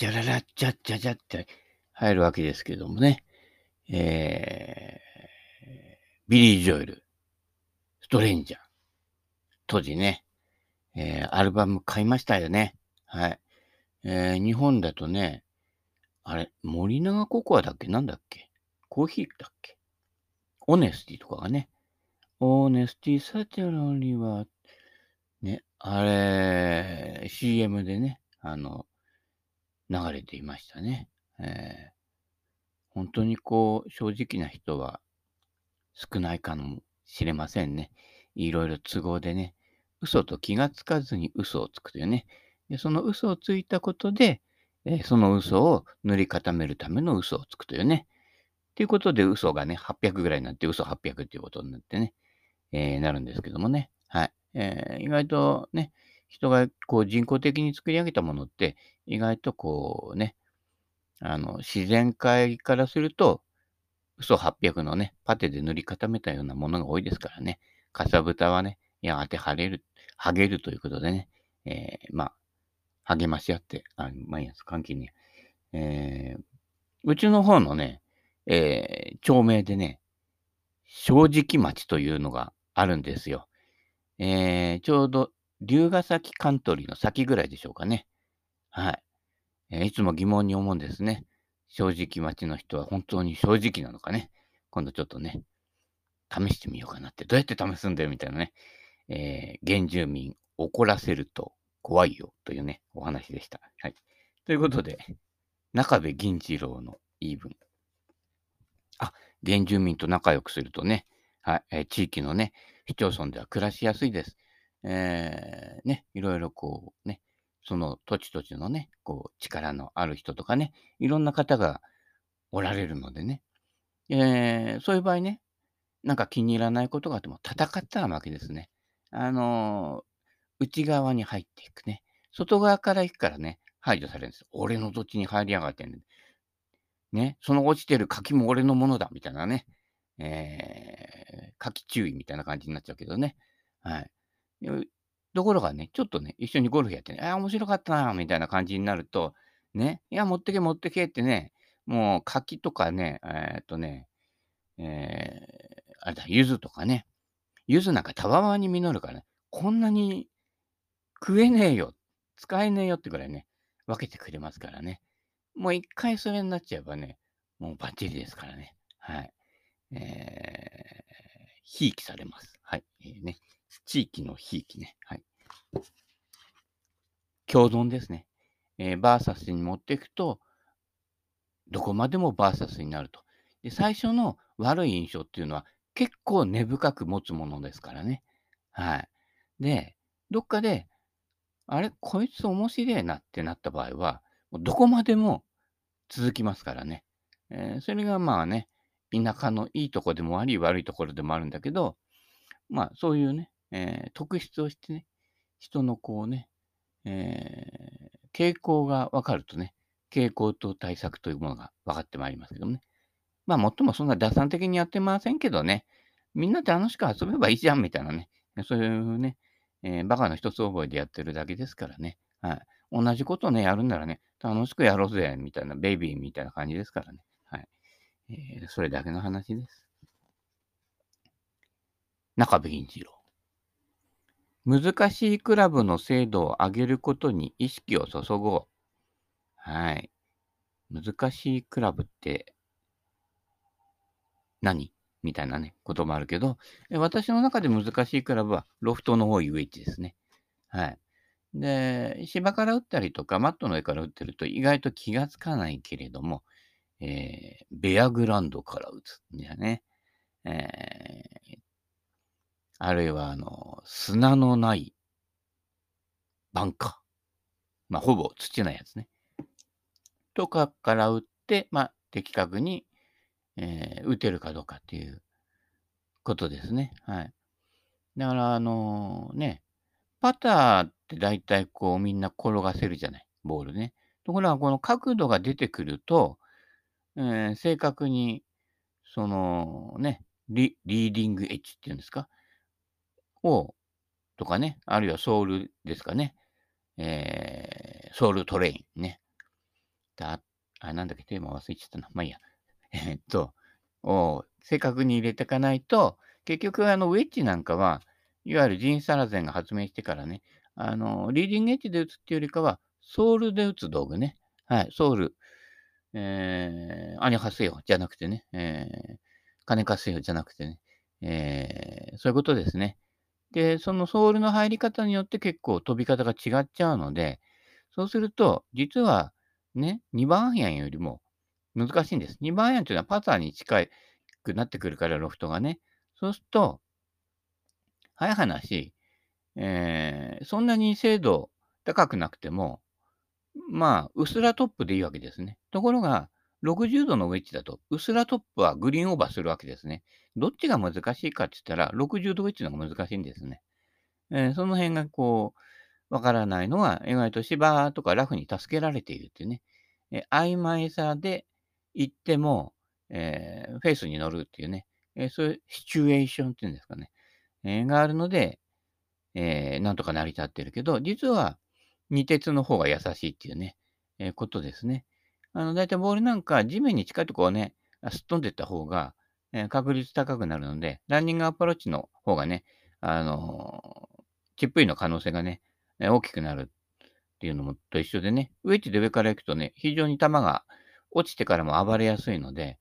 じゃららっちゃっちゃじゃって入るわけですけどもね。えー、ビリー・ジョエル、ストレンジャー。当時ね、えー、アルバム買いましたよね。はい。えー、日本だとね、あれ、森永ココアだっけ？なんだっけ？コーヒーだっけ？オネスティとかがね。オーネスティサチャロリは、ね、あれ、CM でね、あの、流れていましたね。えー、本当にこう、正直な人は少ないかもしれませんね。いろいろ都合でね、嘘と気がつかずに嘘をつくというね。でその嘘をついたことで、えー、その嘘を塗り固めるための嘘をつくというね。ということで嘘がね、800ぐらいになって嘘800っていうことになってね、えー、なるんですけどもね。はい。えー、意外とね、人がこう人工的に作り上げたものって、意外とこうね、あの、自然界からすると、嘘800のね、パテで塗り固めたようなものが多いですからね、かさぶたはね、やがて腫れる、剥げるということでね、えー、まあ、励まし合って、あまあいいやつ、関係に、えー、うちの方のね、えー、町名でね、正直町というのがあるんですよ。えー、ちょうど龍ヶ崎カントリーの先ぐらいでしょうかね。はい。え、いつも疑問に思うんですね。正直町の人は本当に正直なのかね。今度ちょっとね、試してみようかなって。どうやって試すんだよみたいなね。えー、原住民怒らせると怖いよというね、お話でした。はい。ということで、中部銀次郎の言い分。あ、原住民と仲良くするとね、はい、えー、地域のね、市町村では暮らしやすいです。えー、ね、いろいろこうね、その土地土地のね、こう力のある人とかね、いろんな方がおられるのでね、えー、そういう場合ね、なんか気に入らないことがあっても戦ったら負けですね。あのー、内側に入っていくね。外側から行くからね、排除されるんです。俺の土地に入りやがってね。ね、その落ちてる柿も俺のものだ、みたいなね。えー、柿注意みたいな感じになっちゃうけどね。はい。ところがね、ちょっとね、一緒にゴルフやってね、ああ、面白かったな、みたいな感じになると、ね、いや、持ってけ、持ってけってね、もう柿とかね、えー、っとね、えー、あれだ、柚子とかね、柚子なんかたわわに実るからね、こんなに食えねえよ、使えねえよってくらいね、分けてくれますからね。もう一回それになっちゃえばね、もうバッチリですからね。はい。えー、ひいきされます。はい。えー、ね。地域のひいきね。はい。共存ですね。えー、バーサスに持っていくと、どこまでもバーサスになると。で、最初の悪い印象っていうのは結構根深く持つものですからね。はい。で、どっかで、あれ、こいつ面白いなってなった場合は、どこまでも続きますからね。えー、それがまあね、田舎のいいとこでもあり、悪いところでもあるんだけど、まあそういうね、えー、特質をしてね、人のこうね、えー、傾向が分かるとね、傾向と対策というものが分かってまいりますけどもね。まあ、もっともそんな打算的にやってませんけどね、みんなで楽しく遊べばいいじゃんみたいなね、そういうね、えー、バカの一つ覚えでやってるだけですからね。はい。同じことをね、やるんならね、楽しくやろうぜ、みたいな、ベイビーみたいな感じですからね。はい。えー、それだけの話です。中部銀次郎。難しいクラブの精度を上げることに意識を注ごう。はい。難しいクラブって何？みたいなね、こともあるけど、私の中で難しいクラブはロフトの多いウェッジですね。はい。で、芝から打ったりとか、マットの上から打ってると意外と気がつかないけれども、えー、ベアグランドから打つんだよね。えー、あるいは、あの、砂のないバンカー。まあ、ほぼ土ないやつね。とかから打って、まあ、的確に、えー、打てるかどうかっていうことですね。はい。だから、あのー、ね、パターって大体こうみんな転がせるじゃない、ボールね。ところがこの角度が出てくると、えー、正確に、そのねリ、リーディングエッジっていうんですかを、とかね、あるいはソウルですかね、えー、ソウルトレインね。だ、あ、なんだっけ、テーマ忘れちゃったな。まあいいや。えっと、を正確に入れていかないと、結局、あの、ウェッジなんかは、いわゆるジン・サラゼンが発明してからね、あの、リーディングエッジで打つっていうよりかは、ソウルで打つ道具ね。はい、ソウル。えー、アニハセヨじゃなくてね、えー、金貸せよじゃなくてね、えー、そういうことですね。で、そのソールの入り方によって結構飛び方が違っちゃうので、そうすると、実はね、2番アイアンよりも難しいんです。2番アイアンというのはパターに近くなってくるから、ロフトがね。そうすると、早い話、えー、そんなに精度高くなくても、まあ、うすらトップでいいわけですね。ところが、60度のウェッジだと、うすらトップはグリーンオーバーするわけですね。どっちが難しいかって言ったら、60度ウェッジの方が難しいんですね。えー、その辺がこう、わからないのは、意外と芝とかラフに助けられているっていうね。えー、曖昧さで行っても、えー、フェイスに乗るっていうね。えそういうシチュエーションっていうんですかね。えがあるので、えなんとか成り立ってるけど、実は、二鉄の方が優しいっていうね、えことですね。あの、だいたいボールなんか地面に近いところをね、すっ飛んでった方が、えー、確率高くなるので、ランニングアプローチの方がね、あの、チップインの可能性がね、大きくなるっていうのもと一緒でね、ウェッジで上から行くとね、非常に球が落ちてからも暴れやすいので、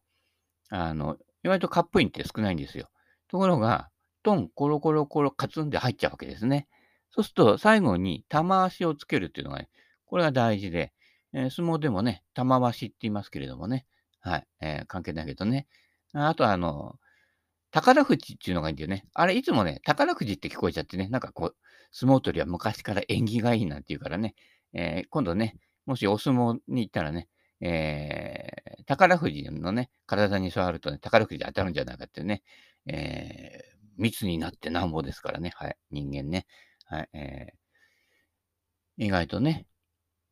あの、意外とカップインって少ないんですよ。ところが、トン、コロコロコロ、カツンで入っちゃうわけですね。そうすると、最後に玉足をつけるっていうのがね、これが大事で、えー、相撲でもね、玉鷲って言いますけれどもね、はい、えー、関係ないけどね。あとは、あの、宝富士っていうのがいいんだよね。あれ、いつもね、宝富士って聞こえちゃってね、なんかこう、相撲取りは昔から縁起がいいなんて言うからね、えー、今度ね、もしお相撲に行ったらね、えー、宝富士のね、体に触るとね、宝富士当たるんじゃないかってね、えー、密になってなんぼですからね、はい、人間ね。はい、えー、意外とね、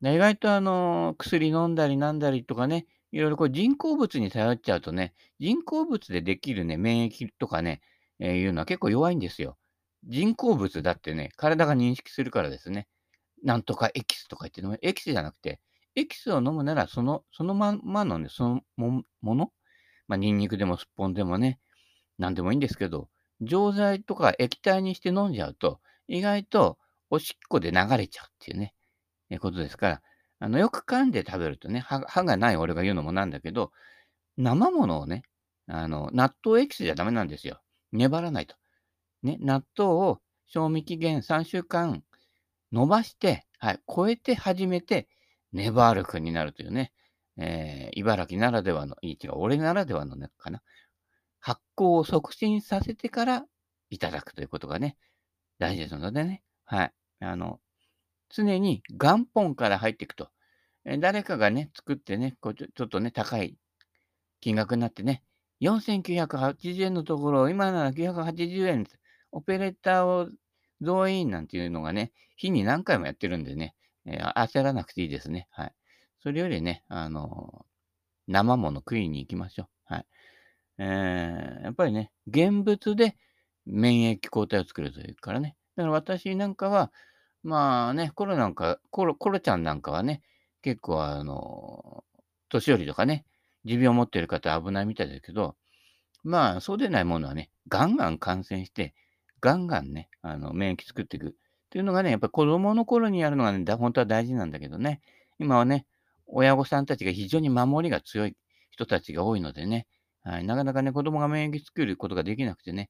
意外とあの、薬飲んだりなんだりとかね、いろいろこう人工物に頼っちゃうとね、人工物でできるね、免疫とかね、えー、いうのは結構弱いんですよ。人工物だってね、体が認識するからですね。なんとかエキスとか言ってのエキスじゃなくて、エキスを飲むならその、そのまんまのね、そのももの、まあ、ニンニクでもすっぽんでもね、なんでもいいんですけど、錠剤とか液体にして飲んじゃうと、意外とおしっこで流れちゃうっていうね。えことですから、あの、よく噛んで食べるとね、歯がない俺が言うのもなんだけど、生ものをね、あの、納豆エキスじゃダメなんですよ。粘らないと。ね、納豆を賞味期限3週間伸ばして、はい、超えて初めて、ネバールクになるというね、えー、茨城ならではの、いい違う、俺ならではのね、かな。発酵を促進させてからいただくということがね、大事ですのでね。はい。あの、常に元本から入っていくと。誰かがね、作ってね、こうちょっとね、高い金額になってね、4980円のところ、今なら980円、オペレーターを増員なんていうのがね、日に何回もやってるんでね、えー、焦らなくていいですね。はい。それよりね、あのー、生もの食いに行きましょう。はい。えー、やっぱりね、現物で免疫抗体を作るというからね。だから私なんかは、まあね、コロなんか、コロ、コロちゃんなんかはね、結構あの、年寄りとかね、持病を持っている方危ないみたいですけど、まあ、そうでないものはね、ガンガン感染して、ガンガンね、あの、免疫作っていくっていうのがね、やっぱり子供の頃にやるのがね、本当は大事なんだけどね、今はね、親御さんたちが非常に守りが強い人たちが多いのでね、はい、なかなかね、子供が免疫作ることができなくてね、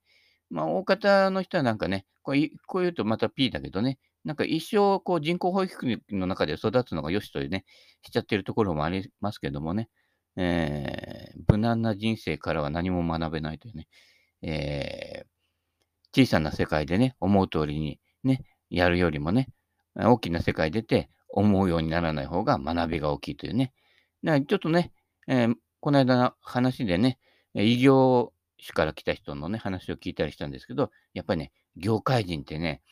まあ、大方の人はなんかね、こうこう言うとまた P だけどね、なんか一生こう人工保育の中で育つのが良しというね、しちゃってるところもありますけどもね、えー、無難な人生からは何も学べないというね、えー、小さな世界でね、思う通りにね、やるよりもね、大きな世界出て思うようにならない方が学びが大きいというね。だからちょっとね、えー、この間の話でね、異業種から来た人のね、話を聞いたりしたんですけど、やっぱりね、業界人ってね、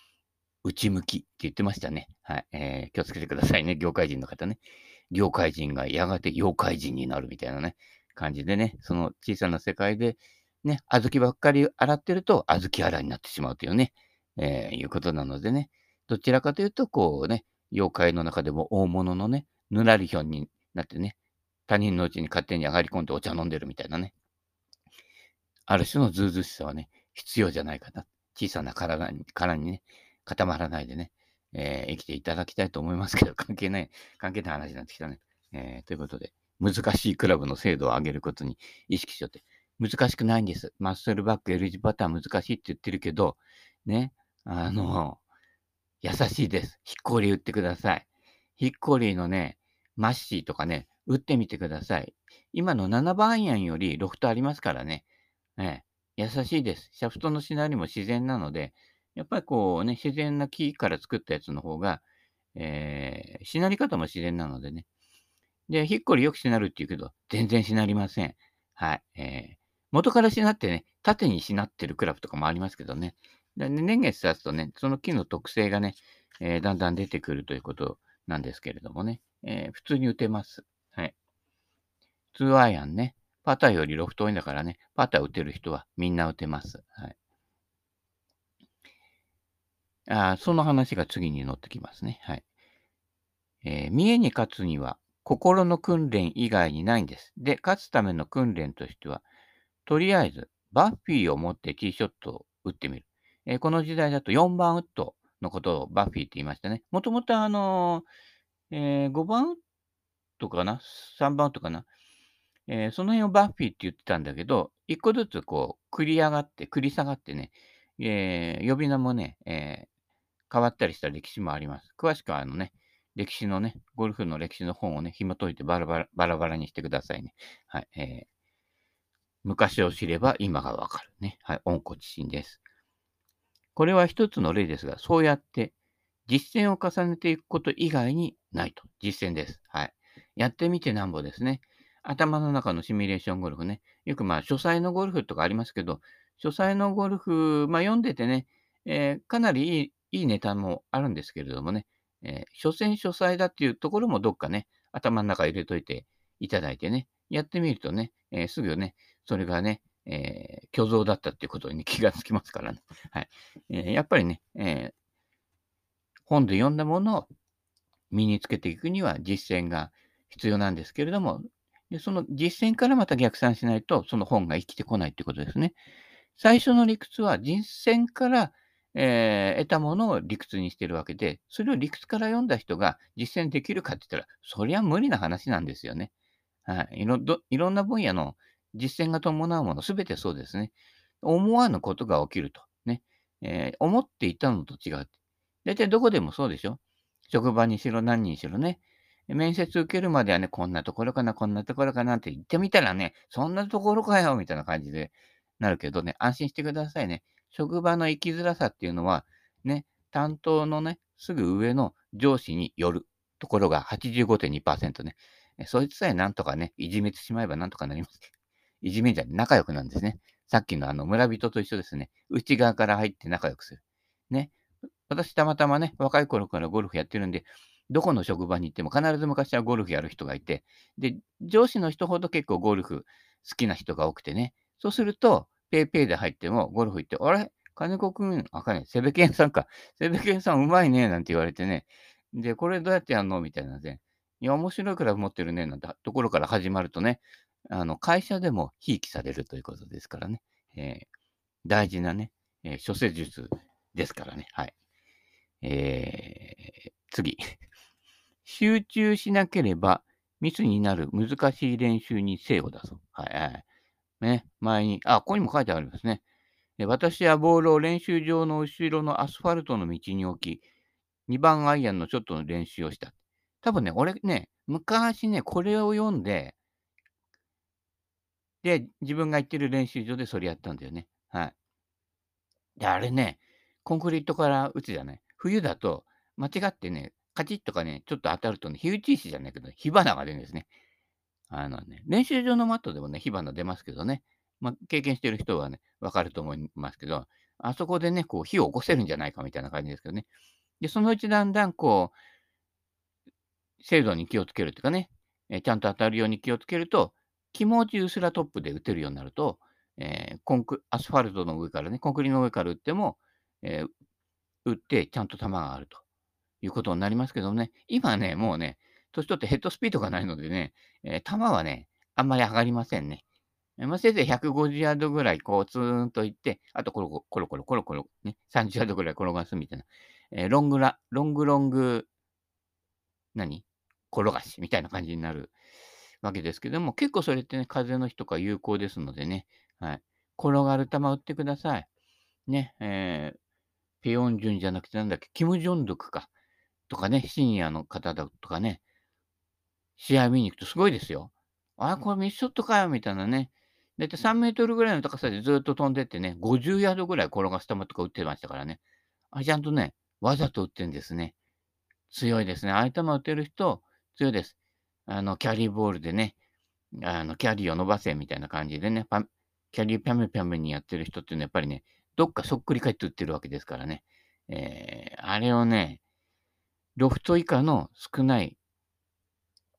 内向きって言ってましたね。はい。えー、気をつけてくださいね、業界人の方ね。業界人がやがて妖怪人になるみたいなね、感じでね、その小さな世界で、ね、小豆ばっかり洗ってると、小豆洗いになってしまうというね、えー、いうことなのでね、どちらかというと、こうね、妖怪の中でも大物のね、ぬらりひょんにだってね、他人のうちに勝手に上がり込んでお茶飲んでるみたいなね。ある種のずうずしさはね、必要じゃないかな。小さな体に殻にね、固まらないでね、えー、生きていただきたいと思いますけど、関係ない、関係ない話になってきたね。えー、ということで、難しいクラブの精度を上げることに意識しようって。難しくないんです。マッスルバック L 字パターン難しいって言ってるけど、ね、あの、優しいです。ヒッコリー打ってください。ヒッコリーのね、マッシーとかね、打ってみてください。今の7番アイアンよりロフトありますからね。え優しいです。シャフトのしなりも自然なので、やっぱりこうね、自然な木から作ったやつの方が、えー、しなり方も自然なのでね。で、ヒッコリよくしなるって言うけど、全然しなりません。はい。えー、元からしなってね、縦にしなってるクラブとかもありますけどね。で年月経つとね、その木の特性がね、えー、だんだん出てくるということなんですけれどもね、えー、普通に打てます。はい。2アイアンね、パターよりロフト多いんだからね、パター打てる人はみんな打てます。はい。あその話が次に載ってきますね。はい。えー、見えに勝つには心の訓練以外にないんです。で、勝つための訓練としては、とりあえず、バッフィーを持ってティーショットを打ってみる。えー、この時代だと4番ウッドのことをバッフィーって言いましたね。もともとあのー、えー、5番ウッドかな ?3 番ウッドかな？えー、その辺をバッフィーって言ってたんだけど、一個ずつこう、繰り上がって、繰り下がってね、えー、呼び名もね、え、変わったりした歴史もあります。詳しくはあのね、歴史のね、ゴルフの歴史の本をね、紐解いてバラバラバラバラにしてくださいね。はい。えー、昔を知れば今がわかるね。はい。温故知新です。これは一つの例ですが、そうやって実践を重ねていくこと以外にないと。実践です。はい。やってみてなんぼですね。頭の中のシミュレーションゴルフね。よくまあ、書斎のゴルフとかありますけど、書斎のゴルフ、まあ読んでてね、えー、かなりいいいいネタもあるんですけれどもね、えー、所詮書斎だっていうところもどっかね、頭の中入れといていただいてね、やってみるとね、えー、すぐね、それがね、えー、虚像だったっていうことに 気がつきますからね。はい。えー、やっぱりね、えー、本で読んだものを身につけていくには実践が必要なんですけれども、でその実践からまた逆算しないと、その本が生きてこないってことですね。最初の理屈は実践から、えー、得たものを理屈にしてるわけで、それを理屈から読んだ人が実践できるかって言ったら、そりゃ無理な話なんですよね。はい。いろいろんな分野の実践が伴うもの、すべてそうですね。思わぬことが起きると。ね。えー、思っていたのと違う。大体どこでもそうでしょ職場にしろ何にしろね。面接受けるまではね、こんなところかな、こんなところかなって言ってみたらね、そんなところかよ、みたいな感じでなるけどね、安心してくださいね。職場の生きづらさっていうのは、ね、担当のね、すぐ上の上司によるところが85.2%ね。そいつさえなんとかね、いじめてしまえばなんとかなります。いじめじゃ仲良くなんですね。さっきのあの村人と一緒ですね。内側から入って仲良くする。ね。私たまたまね、若い頃からゴルフやってるんで、どこの職場に行っても必ず昔はゴルフやる人がいて、で、上司の人ほど結構ゴルフ好きな人が多くてね、そうすると、ペイペイで入ってもゴルフ行って、あれ？金子くん、あかね、セベケンさんか。セベケンさんうまいね、なんて言われてね。で、これどうやってやんの？みたいなね。いや、面白いクラブ持ってるね、なんてところから始まるとね、あの、会社でもひいきされるということですからね。えー、大事なね、えー、諸施術ですからね。はい。えー、次。集中しなければミスになる難しい練習に精を出そう。はい、はい。ね、前に、あ、ここにも書いてありますね。私はボールを練習場の後ろのアスファルトの道に置き、2番アイアンのショットの練習をした。多分ね、俺ね、昔ね、これを読んで、で、自分が行ってる練習場でそれやったんだよね。はい。で、あれね、コンクリートから打つじゃない。冬だと、間違ってね、カチッとかね、ちょっと当たるとね、火打ち石じゃないけど、火花が出るんですね。あのね、練習場のマットでもね、火花出ますけどね、まあ、経験してる人はね、わかると思いますけど、あそこでね、こう、火を起こせるんじゃないかみたいな感じですけどね。で、そのうちだんだん、こう、精度に気をつけるっていうかね、えちゃんと当たるように気をつけると、気持ちうすらトップで打てるようになると、えー、コンクアスファルトの上からね、コンクリの上から打っても、えー、打ってちゃんと球があるということになりますけどね、今ね、もうね、年取ってヘッドスピードがないのでね、えー、球はね、あんまり上がりませんね。まあ、せいぜい150ヤードぐらい、こう、ツーンといって、あとコロコロコロコロコロコロ、ね、30ヤードぐらい転がすみたいな。えー、ロングラ、ロングロング、何？転がしみたいな感じになるわけですけども、結構それってね、風の日とか有効ですのでね、はい。転がる球打ってください。ね、えー、ペヨンジュンじゃなくてなんだっけ、キム・ジョンドクか。とかね、シニアの方だとかね、試合見に行くとすごいですよ。あ、これミスショットかよ、みたいなね。だいたい3メートルぐらいの高さでずっと飛んでってね、50ヤードぐらい転がす球とか打ってましたからね。あ、ちゃんとね、わざと打ってるんですね。強いですね。ああいう球打てる人、強いです。あの、キャリーボールでね、あの、キャリーを伸ばせみたいな感じでね、パキャリーピャメピャメにやってる人っていうのはやっぱりね、どっかそっくり返って打ってるわけですからね。えー、あれをね、ロフト以下の少ない、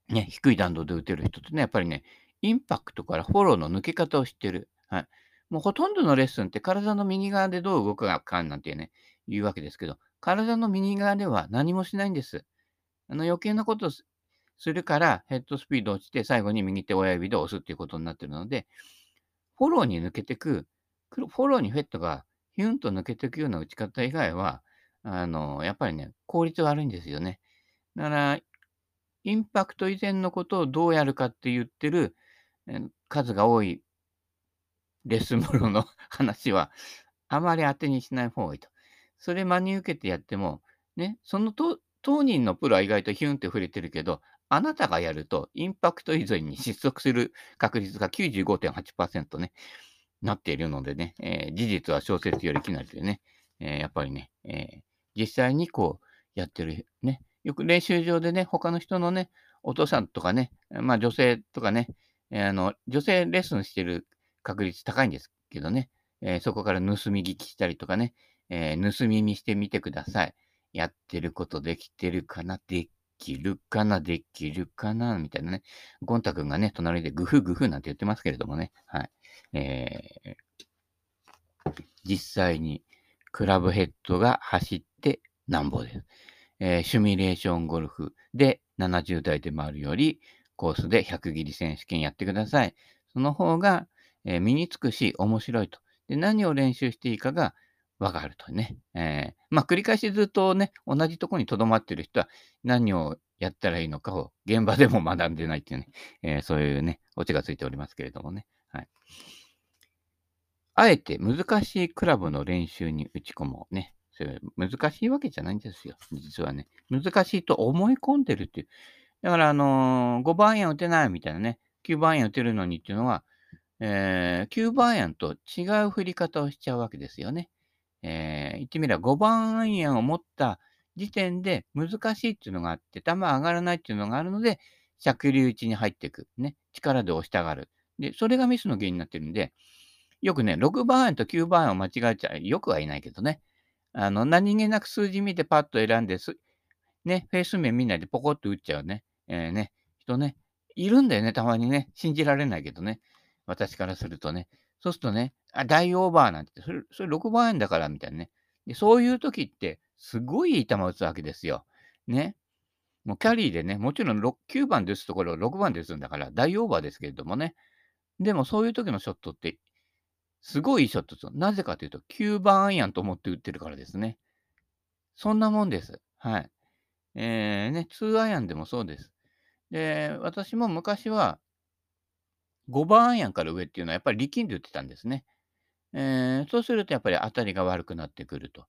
ね、低い弾道で打てる人ってね、やっぱりね、インパクトからフォローの抜け方を知ってる。はい。もうほとんどのレッスンって体の右側でどう動くかなんてね、言うわけですけど、体の右側では何もしないんです。あの余計なことするからヘッドスピード落ちて最後に右手親指で押すっていうことになってるので、フォローに抜けてく、フォローにフェットがヒュンと抜けていくような打ち方以外は、あの、やっぱりね、効率悪いんですよね。だから、インパクト以前のことをどうやるかって言ってる数が多いレッスンプロの話は、あまり当てにしない方がいいと。それ真に受けてやっても、ね、その当人のプロは意外とヒュンって触れてるけど、あなたがやると、インパクト以前に失速する確率が95.8%ね、なっているのでね、えー、事実は小説よりきなりでね、えー、やっぱりね、えー、実際にこうやってるね、よく練習場でね、他の人のね、お父さんとかね、まあ女性とかね、えー、あの、女性レッスンしてる確率高いんですけどね、えー、そこから盗み聞きしたりとかね、えー、盗み見してみてください。やってることできてるかなできるかなできるかなみたいなね。ゴンタ君がね、隣でグフグフなんて言ってますけれどもね。はい。えー、実際にクラブヘッドが走ってなんぼです。えー、シミュレーションゴルフで70代で回るより、コースで100切り選手権やってください。その方が、えー、身につくし面白いと。で、何を練習していいかがわかるとね。えー、まあ、繰り返しずっとね、同じとこに留まってる人は何をやったらいいのかを現場でも学んでないっていうね、えー、そういうね、オチがついておりますけれどもね。はい。あえて難しいクラブの練習に打ち込もうね。それ難しいわけじゃないんですよ。実はね。難しいと思い込んでるっていう。だから、あのー、5番円打てないみたいなね。9番円打てるのにっていうのは、えー、9番円と違う振り方をしちゃうわけですよね。えー、言ってみれば5番アイアンを持った時点で難しいっていうのがあって、球上がらないっていうのがあるので、着流打ちに入っていく。ね。力で押したがる。で、それがミスの原因になってるんで、よくね、6番アイアンと9番アイアンを間違えちゃう。よくはいないけどね。あの、何気なく数字見てパッと選んです、ね、フェイス面見ないでポコッと打っちゃうね。えー、ね、人ね、いるんだよね、たまにね。信じられないけどね。私からするとね。そうするとね、あ、大オーバーなんて、それ、それ6番円だからみたいなね。で、そういう時って、すごいいい球打つわけですよ。ね。もうキャリーでね、もちろん9番で打つところを6番で打つんだから、大オーバーですけれどもね。でもそういう時のショットって、すごいいいショットですよなぜかというと、9番アイアンと思って打ってるからですね。そんなもんです。はい。えー、ね、2アイアンでもそうです。で、私も昔は、5番アイアンから上っていうのはやっぱり力んで打ってたんですね。えー、そうするとやっぱり当たりが悪くなってくると。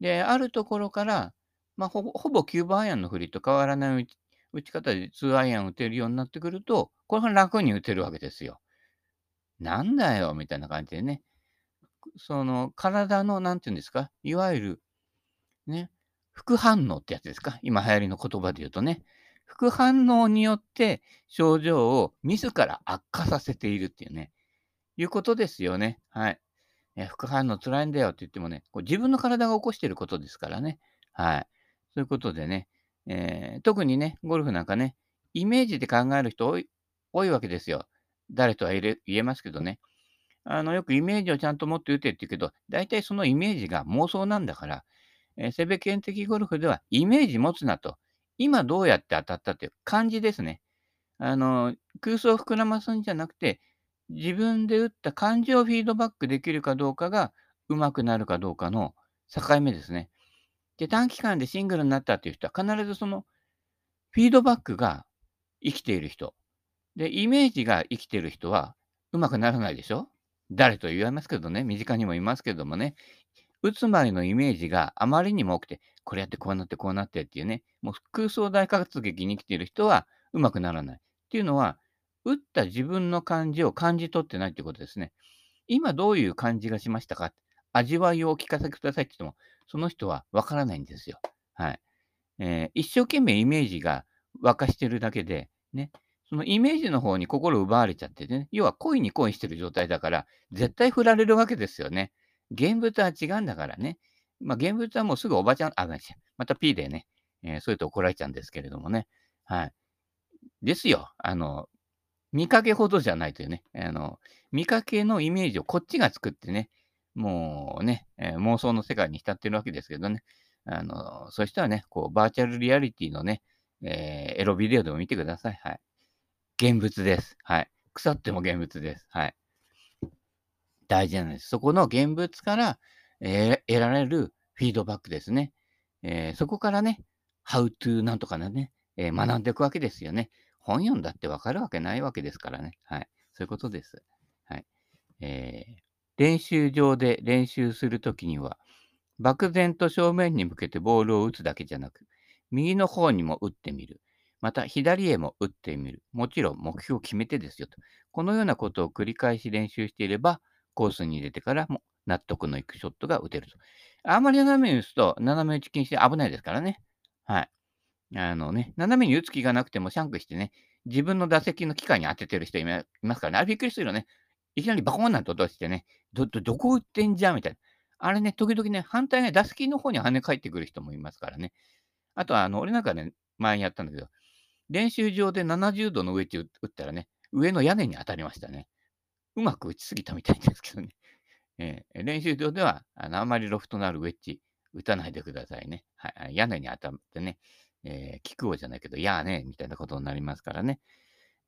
で、あるところから、まあ、ほぼほぼ9番アイアンの振りと変わらない打ち打ち方で2アイアン打てるようになってくると、これが楽に打てるわけですよ。なんだよ、みたいな感じでね。その体の、なんていうんですか、いわゆる、ね、副反応ってやつですか。今流行りの言葉で言うとね。副反応によって症状を自ら悪化させているっていうね、いうことですよね。はい。え副反応辛いんだよって言ってもね、こう自分の体が起こしていることですからね。はい。そういうことでね、えー、特にね、ゴルフなんかね、イメージで考える人多いわけですよ。誰とは言えますけどね。あの、よくイメージをちゃんと持って打てって言うけど、大体そのイメージが妄想なんだから、えー、セベケン的ゴルフではイメージ持つなと。今どうやって当たったっていう感じですね。あの、空想を膨らますんじゃなくて、自分で打った感じをフィードバックできるかどうかが上手くなるかどうかの境目ですね。で、短期間でシングルになったっていう人は必ずそのフィードバックが生きている人。で、イメージが生きてる人は上手くならないでしょ？誰と言われますけどね、身近にもいますけどもね、打つ前のイメージがあまりにも多くて、これやってこうなってこうなってっていうね、もう空想大活劇に生きてる人は上手くならない。っていうのは、打った自分の感じを感じ取ってないってことですね。今どういう感じがしましたか？味わいをお聞かせくださいって言っても、その人はわからないんですよ。はい。えー、一生懸命イメージが沸かしてるだけで、ね、そのイメージの方に心奪われちゃってね、要は恋に恋してる状態だから、絶対振られるわけですよね。現物は違うんだからね。まあ、現物はもうすぐおばちゃん、あ、また P でね、えー、そういうと怒られちゃうんですけれどもね。はい。ですよ。あの、見かけほどじゃないというね。あの、見かけのイメージをこっちが作ってね、もうね、えー、妄想の世界に浸ってるわけですけどね。あの、そしたらね、こう、バーチャルリアリティのね、えー、エロビデオでも見てください。はい。現物です。はい。腐っても現物です。はい。大事なんです。そこの現物から、えー、得られるフィードバックですね。えー、そこからね、how to なんとかね、えー、学んでいくわけですよね。本読んだってわかるわけないわけですからね。はい。そういうことです。はい。えー、練習場で練習するときには、漠然と正面に向けてボールを打つだけじゃなく、右の方にも打ってみる。また、左へも打ってみる。もちろん、目標を決めてですよと。このようなことを繰り返し練習していれば、コースに入れてからも納得のいくショットが打てると。あんまり斜めに打つと、斜め打ち禁止で危ないですからね。はい。あのね、斜めに打つ気がなくてもシャンクしてね、自分の打席の機械に当ててる人いますからね。あれびっくりするよね。いきなりバコーンなんて落としてね、ど、ど、どこ打ってんじゃんみたいな。あれね、時々ね、反対ね、打席の方に跳ね返ってくる人もいますからね。あとは、あの、俺なんかね、前にやったんだけど、練習場で70度のウェッジ打ったらね、上の屋根に当たりましたね。うまく打ちすぎたみたいですけどね。えー、練習場ではあのあまりロフトのあるウェッジ打たないでくださいね。はい、屋根に当たってね、えー、キクじゃないけど、やーね、みたいなことになりますからね。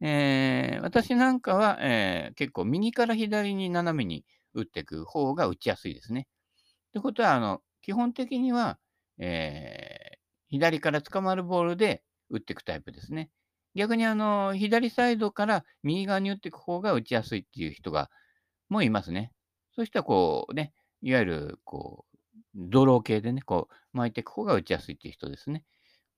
えー、私なんかは、えー、結構右から左に斜めに打っていく方が打ちやすいですね。ってことは、あの、基本的には、えー、左から捕まるボールで打っていくタイプですね。逆にあの、左サイドから右側に打っていく方が打ちやすいっていう人が、もいますね。そうしたらこうね、いわゆるこう、ドロー系でね、こう巻いていく方が打ちやすいっていう人ですね。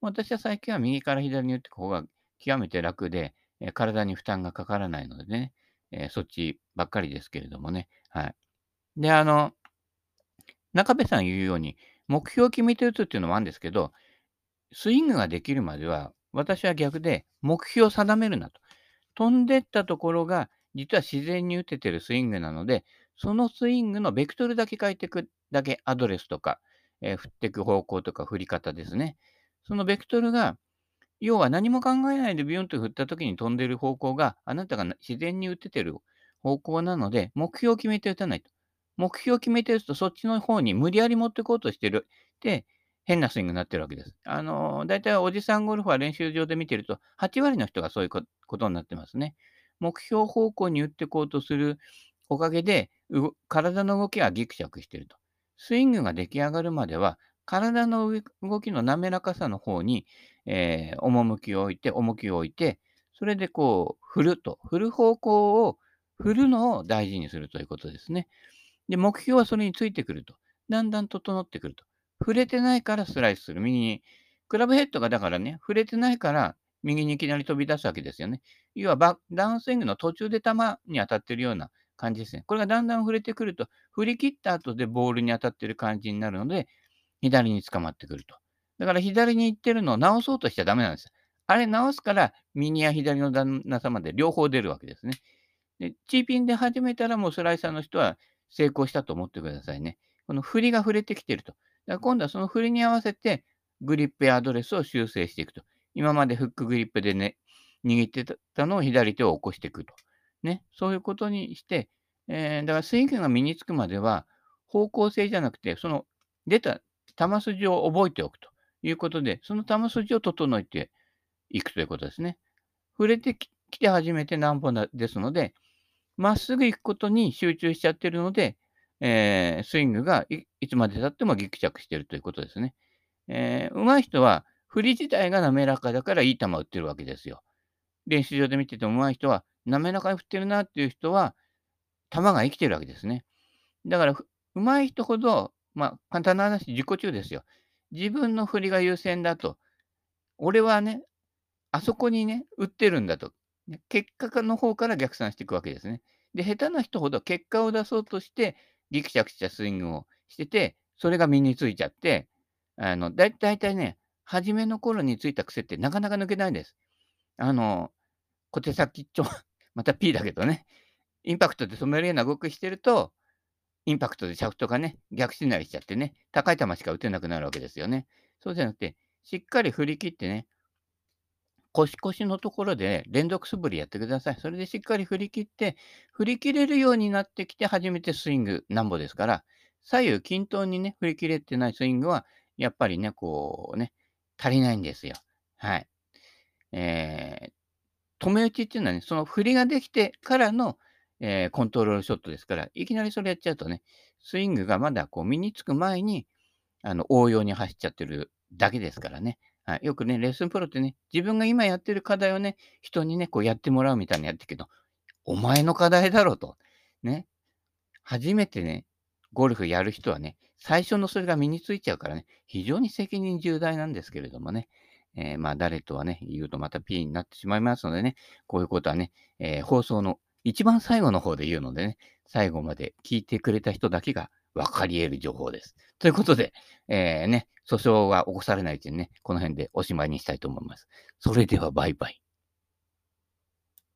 私は最近は右から左に打っていく方が極めて楽で、え、体に負担がかからないのでね、えー、そっちばっかりですけれどもね。はい。で、あの、中部さん言うように、目標を決めて打つっていうのもあるんですけど、スイングができるまでは、私は逆で目標を定めるなと。飛んでったところが、実は自然に打ててるスイングなので、そのスイングのベクトルだけ変えていくだけ、アドレスとか、えー、振っていく方向とか振り方ですね。そのベクトルが、要は何も考えないでビュンと振った時に飛んでる方向があなたが自然に打ててる方向なので、目標を決めて打たないと。目標を決めて打つと、そっちの方に無理やり持っていこうとしてる。で、変なスイングになってるわけです。あの、大体おじさんゴルファー練習場で見てると、8割の人がそういうことになってますね。目標方向に打ってこうとするおかげで、体の動きはギクシャクしてると。スイングが出来上がるまでは、体の動きの滑らかさの方に、えー、趣を置いて、重きを置いて、それでこう、振ると。振る方向を、振るのを大事にするということですね。で、目標はそれについてくると。だんだん整ってくると。触れてないからスライスする。右に。クラブヘッドがだからね、触れてないから右にいきなり飛び出すわけですよね。要はバダウンスイングの途中で球に当たってるような感じですね。これがだんだん触れてくると、振り切った後でボールに当たってる感じになるので、左に捕まってくると。だから左に行ってるのを直そうとしちゃダメなんです。あれ直すから、右や左の旦那様で両方出るわけですね。で、チーピンで始めたらもうスライサーの人は成功したと思ってくださいね。この振りが触れてきてると。だ今度はその振りに合わせて、グリップやアドレスを修正していくと。今までフックグリップでね、握ってたのを左手を起こしていくと。ね、そういうことにして、えー、だからスイングが身につくまでは、方向性じゃなくて、その出た球筋を覚えておくということで、その球筋を整えていくということですね。触れてきて初めて何本ですので、まっすぐ行くことに集中しちゃってるので、えー、スイングがいつまでたってもぎくしゃくしてるということですね。えー、上手い人は振り自体が滑らかだからいい球を打ってるわけですよ。練習場で見てても上手い人は、滑らかに振ってるなっていう人は、球が生きてるわけですね。だから、上手い人ほど、まあ、簡単な話、自己中ですよ。自分の振りが優先だと。俺はね、あそこにね、打ってるんだと。結果の方から逆算していくわけですね。で、下手な人ほど結果を出そうとして、ギクシャクしたスイングをしてて、それが身についちゃって、あの、だいたいね、初めの頃についた癖ってなかなか抜けないんです。あの、小手先っちょ、また P だけどね、インパクトで染めるような動きしてると、インパクトでシャフトがね、逆しなりしちゃってね、高い球しか打てなくなるわけですよね。そうじゃなくて、しっかり振り切ってね、腰腰のところで連続素振りやってください。それでしっかり振り切って、振り切れるようになってきて初めてスイングなんぼですから、左右均等にね、振り切れてないスイングは、やっぱりね、こうね、足りないんですよ。はい。えー、止め打ちっていうのはね、その振りができてからの、えー、コントロールショットですから、いきなりそれやっちゃうとね、スイングがまだこう身につく前に、あの、応用に走っちゃってるだけですからね。はい、よくね、レッスンプロってね、自分が今やってる課題をね、人にね、こうやってもらうみたいなやってるけど、お前の課題だろうと。ね。初めてね、ゴルフやる人はね、最初のそれが身についちゃうからね、非常に責任重大なんですけれどもね、えー、まあ誰とはね、言うとまた P になってしまいますのでね、こういうことはね、えー、放送の一番最後の方で言うのでね、最後まで聞いてくれた人だけが分かり得る情報です。ということで、えー、ね、訴訟は起こされないというね、この辺でおしまいにしたいと思います。それではバイバイ。